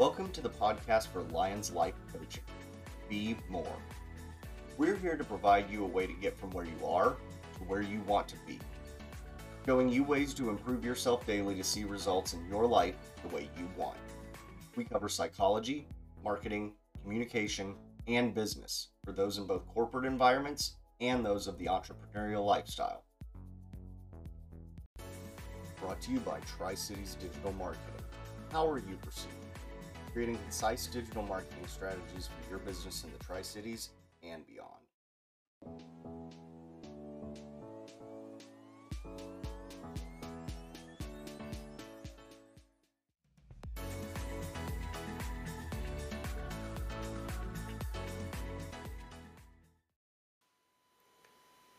Welcome to the podcast for Lions Life Coaching. Be more. We're here to provide you a way to get from where you are to where you want to be, showing you ways to improve yourself daily to see results in your life the way you want. We cover psychology, marketing, communication, and business for those in both corporate environments and those of the entrepreneurial lifestyle. Brought to you by Tri Cities Digital Marketing. How are you proceeding? Creating concise digital marketing strategies for your business in the Tri Cities and beyond.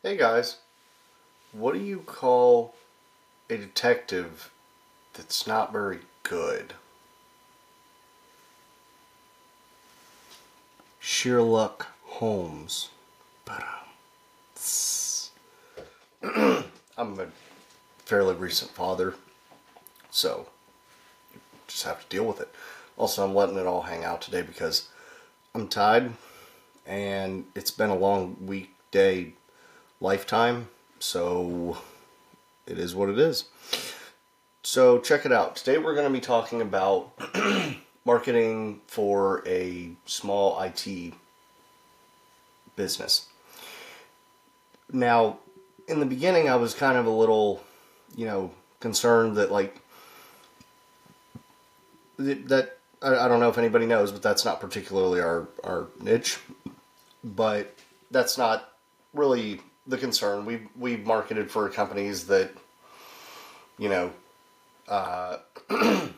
Hey guys, what do you call a detective that's not very good? Sherlock Holmes. I'm a fairly recent father, so just have to deal with it. Also, I'm letting it all hang out today because I'm tired and it's been a long weekday lifetime, so it is what it is. So, check it out. Today, we're going to be talking about marketing for a small IT business. Now, in the beginning, I was kind of a little, you know, concerned that, like, that I, don't know if anybody knows, but that's not particularly our, our niche. But that's not really the concern. We we marketed for companies that, you know, uh,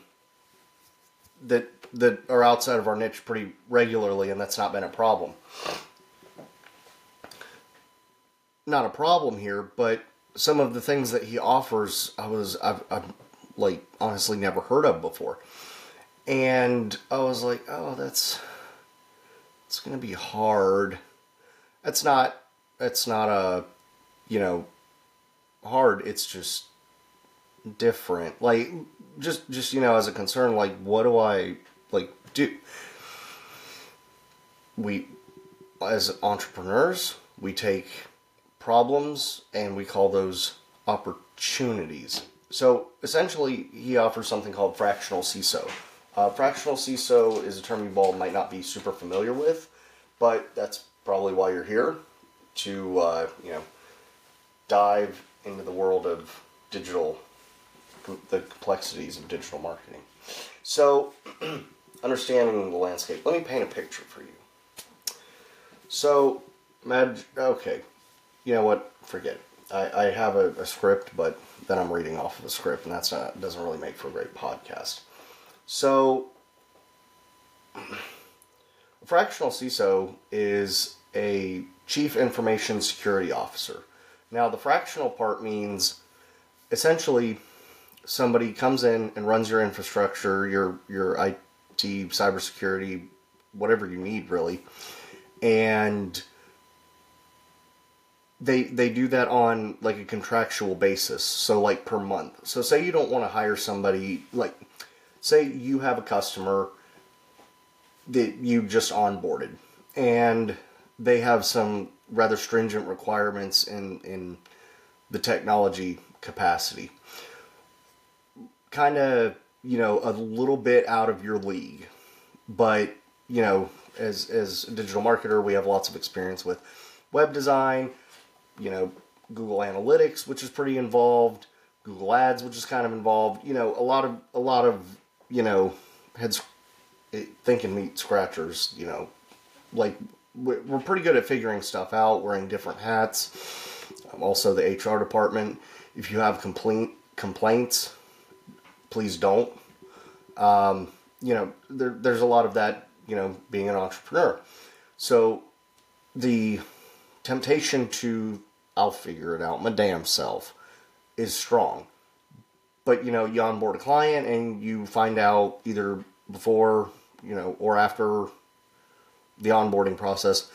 that that are outside of our niche pretty regularly, and that's not been a problem. Not a problem here, but some of the things that he offers, I was I've, I've like honestly never heard of before, and I was like, oh, that's it's gonna be hard. That's not that's not a you know hard. It's just different. Like just just you know as a concern, like what do I like do? We as entrepreneurs, we take problems and we call those opportunities. So essentially, he offers something called fractional CISO. Uh, fractional CISO is a term you all might not be super familiar with, but that's probably why you're here to uh, you know dive into the world of digital the complexities of digital marketing. So, understanding the landscape. Let me paint a picture for you. So, okay, you know what? Forget it. I, I have a, a, script, but then I'm reading off of a script, and that's not doesn't really make for a great podcast. So, a fractional CISO is a chief information security officer. Now, the fractional part means essentially somebody comes in and runs your infrastructure, your your IT, cybersecurity, whatever you need really, and they they do that on like a contractual basis, so like per month. So say you don't want to hire somebody like say you have a customer that you just onboarded and they have some rather stringent requirements in in the technology capacity kind of you know a little bit out of your league, but you know as as a digital marketer we have lots of experience with web design, you know Google Analytics which is pretty involved, Google Ads which is kind of involved, you know a lot of a lot of you know heads eh, thinking meat scratchers, you know like we're pretty good at figuring stuff out, wearing different hats. I'm also the HR department. If you have complaint complaints please don't. Um, you know, there, there's a lot of that, you know, being an entrepreneur. So the temptation to, I'll figure it out, my damn self, is strong. But, you know, you onboard a client and you find out either before, you know, or after the onboarding process,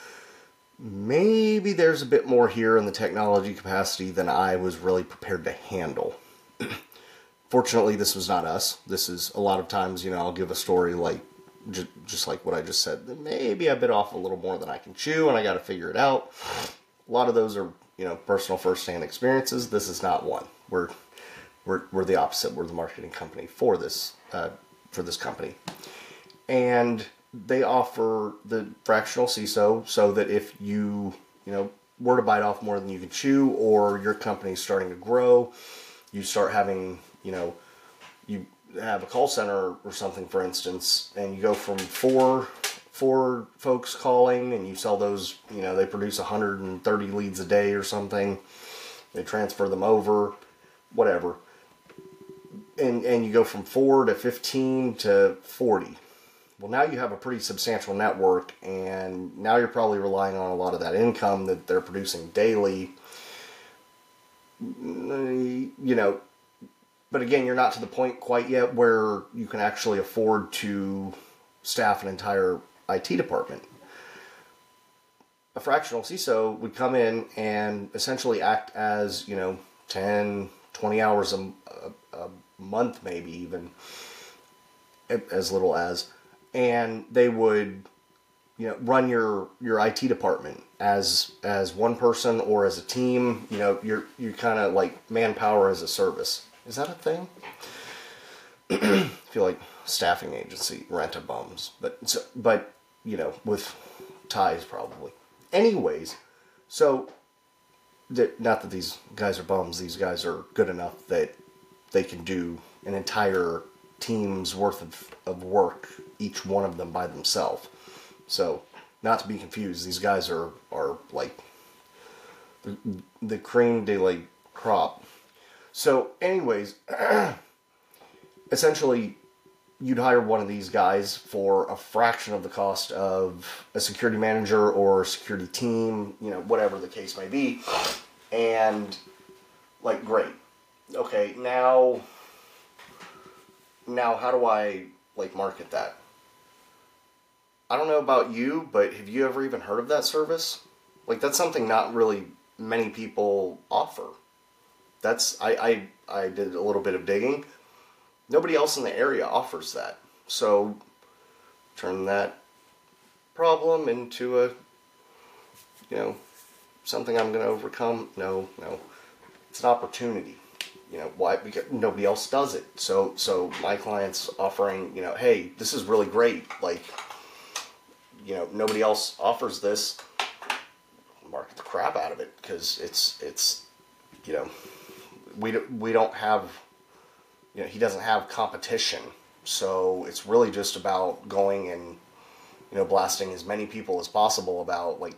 maybe there's a bit more here in the technology capacity than I was really prepared to handle. Fortunately, this was not us. This is a lot of times, you know, I'll give a story like j- just like what I just said, maybe I bit off a little more than I can chew, and I got to figure it out. A lot of those are you know personal first-hand experiences. This is not one. We're we're, we're the opposite. We're the marketing company for this uh, for this company, and they offer the fractional CISO so that if you you know were to bite off more than you can chew, or your company's starting to grow, you start having you know you have a call center or something, for instance, and you go from four four folks calling, and you sell those, you know, they produce 130 leads a day or something. They transfer them over, whatever, and and you go from four to 15 to 40. Well, now you have a pretty substantial network, and now you're probably relying on a lot of that income that they're producing daily. Mm, you know, but again, you're not to the point quite yet where you can actually afford to staff an entire IT department. A fractional CISO would come in and essentially act as, you know, 10, 20 hours a, a, a month, maybe even as little as, and they would, you know, run your your IT department as as one person or as a team. You know, you're you're kind of like manpower as a service is that a thing? I feel like staffing agency rent a bums, but so, but you know with ties probably. Anyways, so that not that these guys are bums. These guys are good enough that they can do an entire team's worth of, of work, each one of them by themselves. So, not to be confused, these guys are are like the, the cream de la crop so, anyways, essentially, you'd hire one of these guys for a fraction of the cost of a security manager or security team, you know, whatever the case may be. And, like, great. Okay, now, now how do I, like, market that? I don't know about you, but have you ever even heard of that service? Like, that's something not really many people offer that's I, I I did a little bit of digging. Nobody else in the area offers that. So turn that problem into a you know something I'm going to overcome. No, no. It's an opportunity. You know, why because nobody else does it. So so my clients offering, you know, hey, this is really great. Like you know, nobody else offers this. Market the crap out of it because it's it's you know we we don't have you know he doesn't have competition. So it's really just about going and you know blasting as many people as possible about like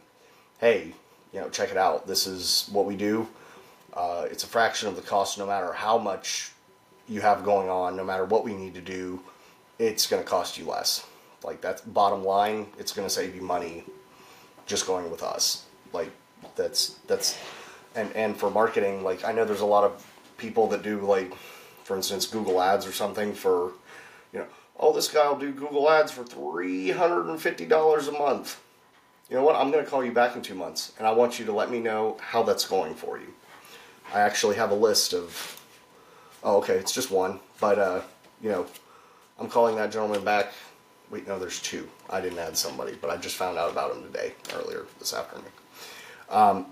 hey you know check it out. This is what we do. Uh, it's a fraction of the cost no matter how much you have going on no matter what we need to do it's going to cost you less. Like that's bottom line. It's going to save you money just going with us. Like that's that's and and for marketing like i know there's a lot of people that do like, for instance, Google Ads or something for, you know, oh, this guy will do Google Ads for three hundred and fifty dollars a month. You know what? I'm going to call you back in two months, and I want you to let me know how that's going for you. I actually have a list of. Oh, okay, it's just one, but uh, you know, I'm calling that gentleman back. Wait, no, there's two. I didn't add somebody, but I just found out about him today, earlier this afternoon. Um,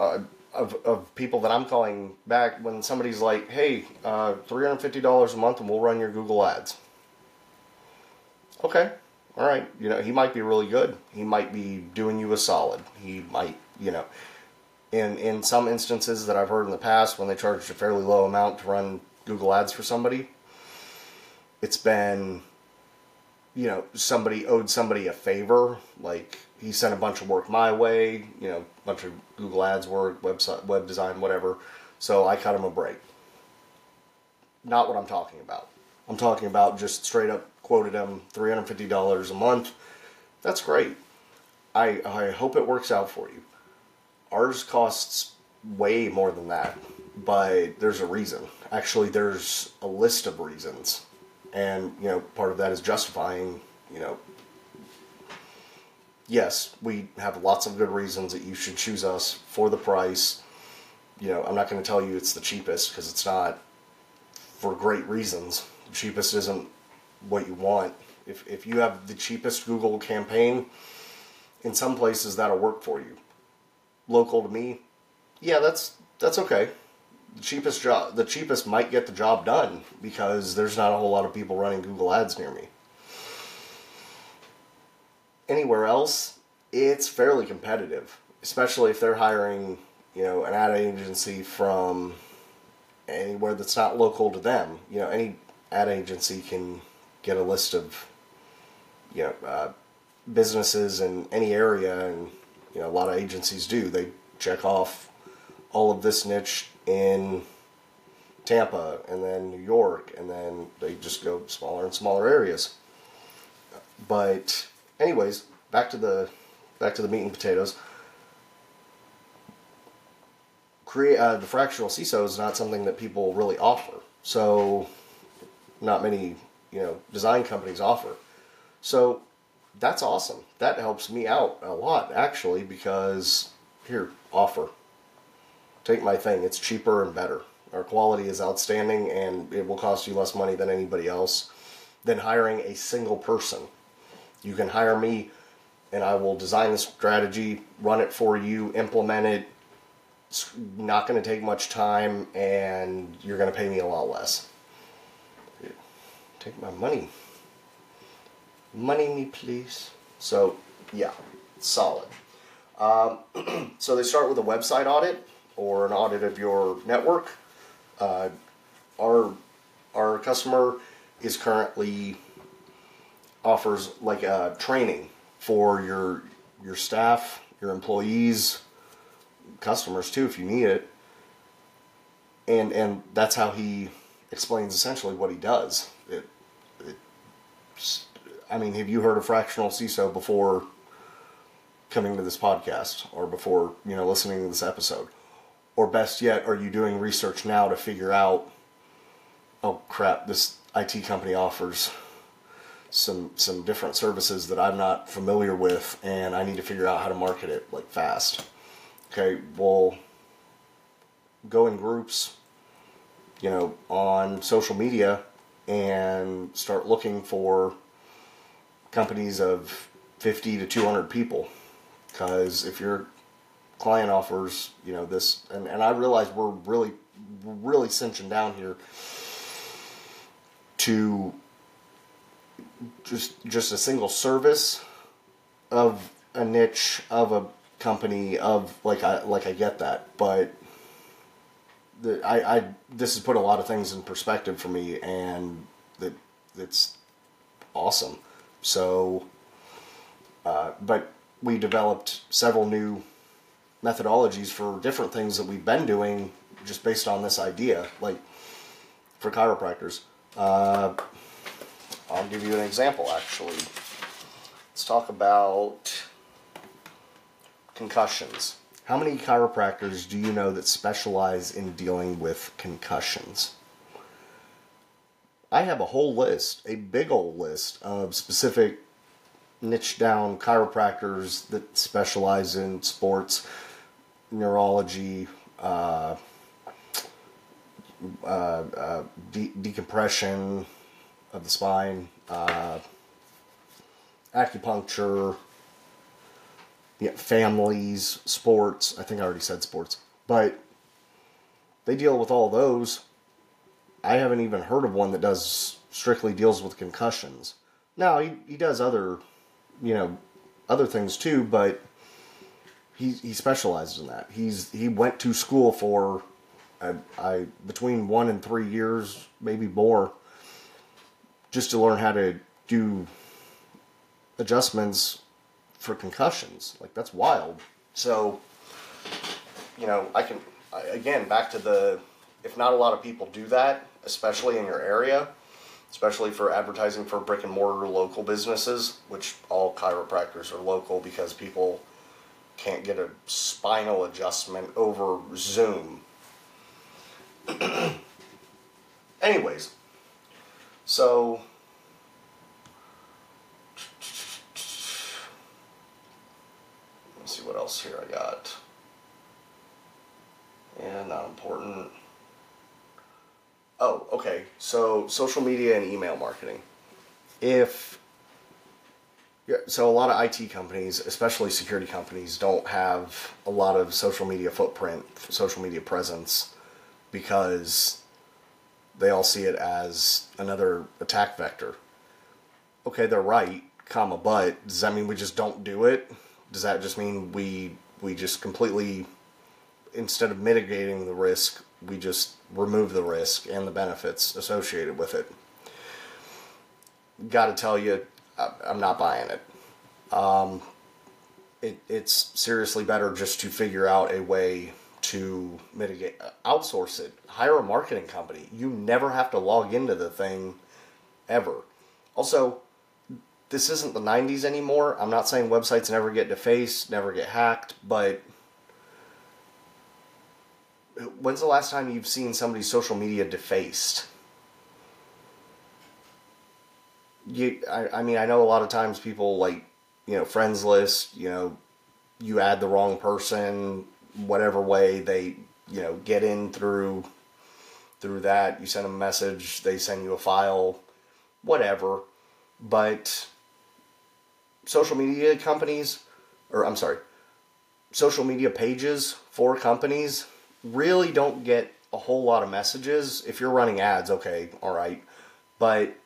uh, of, of people that I'm calling back when somebody's like, hey, uh, $350 a month and we'll run your Google ads. Okay, all right. You know, he might be really good. He might be doing you a solid. He might, you know, in, in some instances that I've heard in the past when they charged a fairly low amount to run Google ads for somebody, it's been, you know, somebody owed somebody a favor, like he sent a bunch of work my way, you know, a bunch of Google Ads work, website, web design, whatever. So I cut him a break. Not what I'm talking about. I'm talking about just straight up quoted him $350 a month. That's great. I, I hope it works out for you. Ours costs way more than that, but there's a reason. Actually, there's a list of reasons. And, you know, part of that is justifying, you know, yes, we have lots of good reasons that you should choose us for the price. You know, I'm not going to tell you it's the cheapest because it's not for great reasons. The cheapest isn't what you want. If, if you have the cheapest Google campaign, in some places that'll work for you. Local to me, yeah, that's that's okay. The cheapest job, the cheapest might get the job done because there's not a whole lot of people running Google Ads near me. Anywhere else, it's fairly competitive, especially if they're hiring, you know, an ad agency from anywhere that's not local to them. You know, any ad agency can get a list of, you know, uh, businesses in any area, and you know, a lot of agencies do. They check off all of this niche in Tampa, and then New York, and then they just go smaller and smaller areas. But, anyways, back to the back to the meat and potatoes. Create uh, the fractional CISO is not something that people really offer. So, not many you know design companies offer. So, that's awesome. That helps me out a lot actually because here offer. Take my thing. It's cheaper and better. Our quality is outstanding and it will cost you less money than anybody else than hiring a single person. You can hire me and I will design the strategy, run it for you, implement it. It's not going to take much time and you're going to pay me a lot less. Take my money. Money me, please. So, yeah, solid. Um, so they start with a website audit or an audit of your network. Uh, our our customer is currently offers like a uh, training for your your staff, your employees, customers too, if you need it. And and that's how he explains essentially what he does. It, it I mean, have you heard of fractional CISO before coming to this podcast or before, you know, listening to this episode? Or best yet, are you doing research now to figure out, oh crap, this IT company offers some some different services that I'm not familiar with and I need to figure out how to market it like fast. Okay, well go in groups, you know, on social media and start looking for companies of 50 to 200 people because if your client offers you know this and, and i realize we're really really cinching down here to just just a single service of a niche of a company of like I like I get that, but the I, I this has put a lot of things in perspective for me, and that it's awesome. So, uh, but we developed several new methodologies for different things that we've been doing just based on this idea. Like for chiropractors, uh, I'll give you an example actually. Let's talk about concussions. How many chiropractors do you know that specialize in dealing with concussions? I have a whole list, a big old list of specific niche down chiropractors that specialize in sports, neurology, uh, uh, uh, de- decompression of the spine, uh, acupuncture, families, sports. I think I already said sports, but they deal with all those I haven't even heard of one that does strictly deals with concussions. Now he, he does other, you know, other things too, but he he specializes in that. He's he went to school for, I, I between one and three years, maybe more, just to learn how to do adjustments for concussions. Like that's wild. So, you know, I can again back to the if not a lot of people do that, especially in your area, especially for advertising for brick and mortar local businesses, which all chiropractors are local because people can't get a spinal adjustment over Zoom. Anyways, so let's see what else here I got. Yeah, not important. Oh, okay. So social media and email marketing. If Yeah, so a lot of IT companies, especially security companies, don't have a lot of social media footprint, social media presence, because they all see it as another attack vector. Okay, they're right, comma, but does that mean we just don't do it? Does that just mean we we just completely instead of mitigating the risk, we just remove the risk and the benefits associated with it? Got to tell you, I'm not buying it. Um, it. It's seriously better just to figure out a way to mitigate, uh, outsource it, hire a marketing company. You never have to log into the thing ever. Also, this isn't the 90s anymore. I'm not saying websites never get defaced, never get hacked, but when's the last time you've seen somebody's social media defaced? you I, I mean I know a lot of times people like you know friends list you know you add the wrong person whatever way they you know get in through through that. You send them a message they send you a file whatever. But social media companies or I'm sorry social media pages for companies really don't get a whole lot of messages. If you're running ads okay all right. But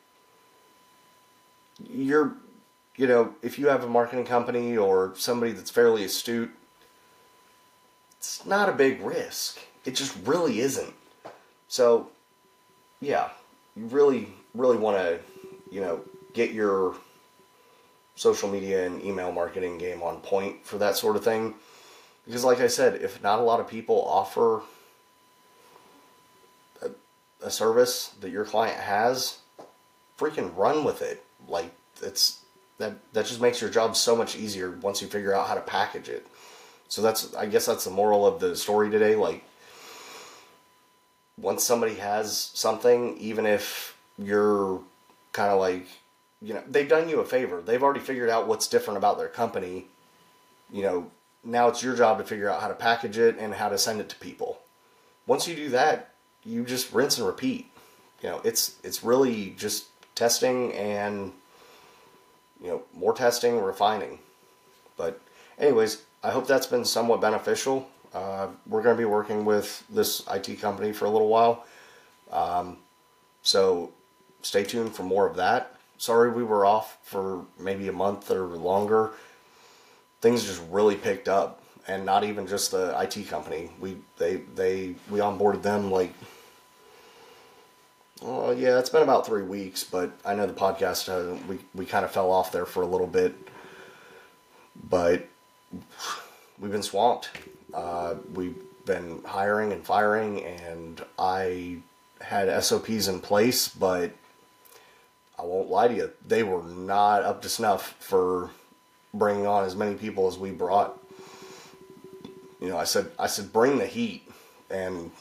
you're, you know, if you have a marketing company or somebody that's fairly astute, it's not a big risk. It just really isn't. So, yeah, you really, really want to, you know, get your social media and email marketing game on point for that sort of thing. Because, like I said, if not a lot of people offer a, a service that your client has, freaking run with it like it's that that just makes your job so much easier once you figure out how to package it. So that's I guess that's the moral of the story today. Like once somebody has something, even if you're kind of like you know they've done you a favor, they've already figured out what's different about their company. You know now it's your job to figure out how to package it and how to send it to people. Once you do that, you just rinse and repeat. You know it's it's really just testing and you know more testing, refining. But anyways, I hope that's been somewhat beneficial. Uh, we're going to be working with this IT company for a little while, um, so stay tuned for more of that. Sorry we were off for maybe a month or longer. Things just really picked up, and not even just the IT company. We they they we onboarded them like well, yeah, it's been about three weeks, but I know the podcast uh, we we kind of fell off there for a little bit, but we've been swamped. Uh, we've been hiring and firing, and I had SOPs in place, but I won't lie to you, they were not up to snuff for bringing on as many people as we brought. You know, I said I said bring the heat, and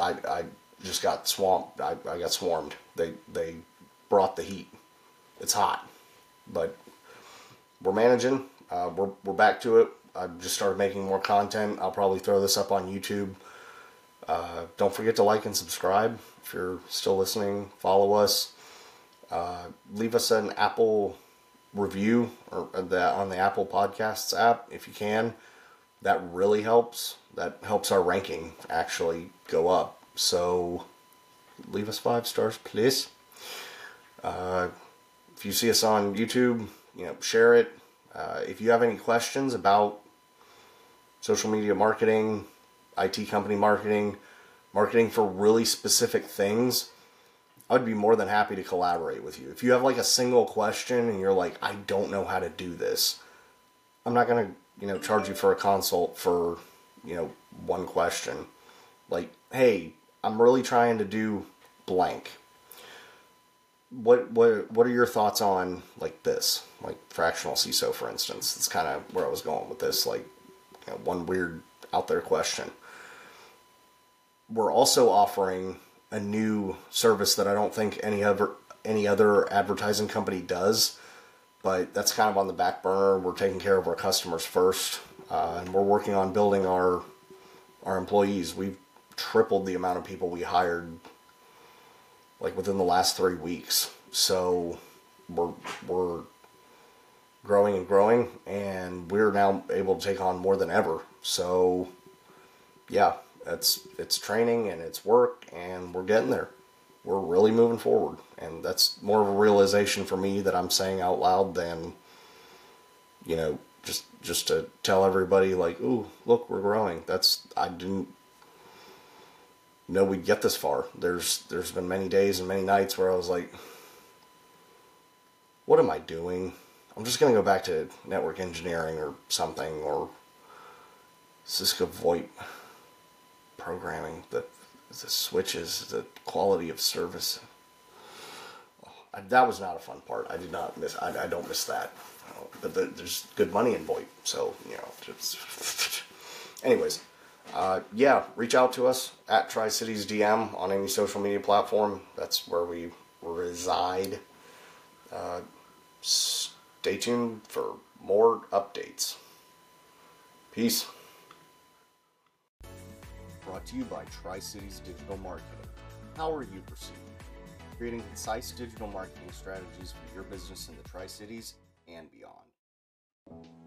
I I just got swamped. I, I got swarmed. They they brought the heat. It's hot, but we're managing. Uh, we're we're back to it. I just started making more content. I'll probably throw this up on YouTube. Uh, don't forget to like and subscribe if you're still listening. Follow us. Uh, leave us an Apple review or that on the Apple Podcasts app if you can. That really helps. That helps our ranking actually go up. So leave us five stars, please. Uh, if you see us on YouTube, you know, share it. Uh, if you have any questions about social media marketing, IT company marketing, marketing for really specific things, I'd be more than happy to collaborate with you. If you have like a single question and you're like, I don't know how to do this, I'm not gonna, you know, charge you for a consult for, you know, one question. Like, hey, I'm really trying to do blank. What what what are your thoughts on like this, like fractional CISO, for instance? That's kind of where I was going with this, like you know, one weird out there question. We're also offering a new service that I don't think any other any other advertising company does, but that's kind of on the back burner. We're taking care of our customers first, uh, and we're working on building our our employees. We've tripled the amount of people we hired like within the last three weeks. So we're we're growing and growing, and we're now able to take on more than ever. So, yeah, it's it's training and it's work, and we're getting there. We're really moving forward, and that's more of a realization for me that I'm saying out loud than, you know, just just to tell everybody like, "Ooh, look, we're growing." That's I didn't know we'd get this far. There's there's been many days and many nights where I was like, "What am I doing?" I'm just gonna go back to network engineering or something or Cisco VoIP programming. The the switches, the quality of service. I, that was not a fun part. I did not miss. I, I don't miss that. But the, there's good money in VoIP, so you know. Just anyways, uh, yeah, reach out to us at Tri Cities DM on any social media platform. That's where we reside. Uh, stay tuned for more updates. Peace. Brought to you by Tri Cities Digital Marketing. How are you proceeding? Creating concise digital marketing strategies for your business in the Tri Cities and beyond.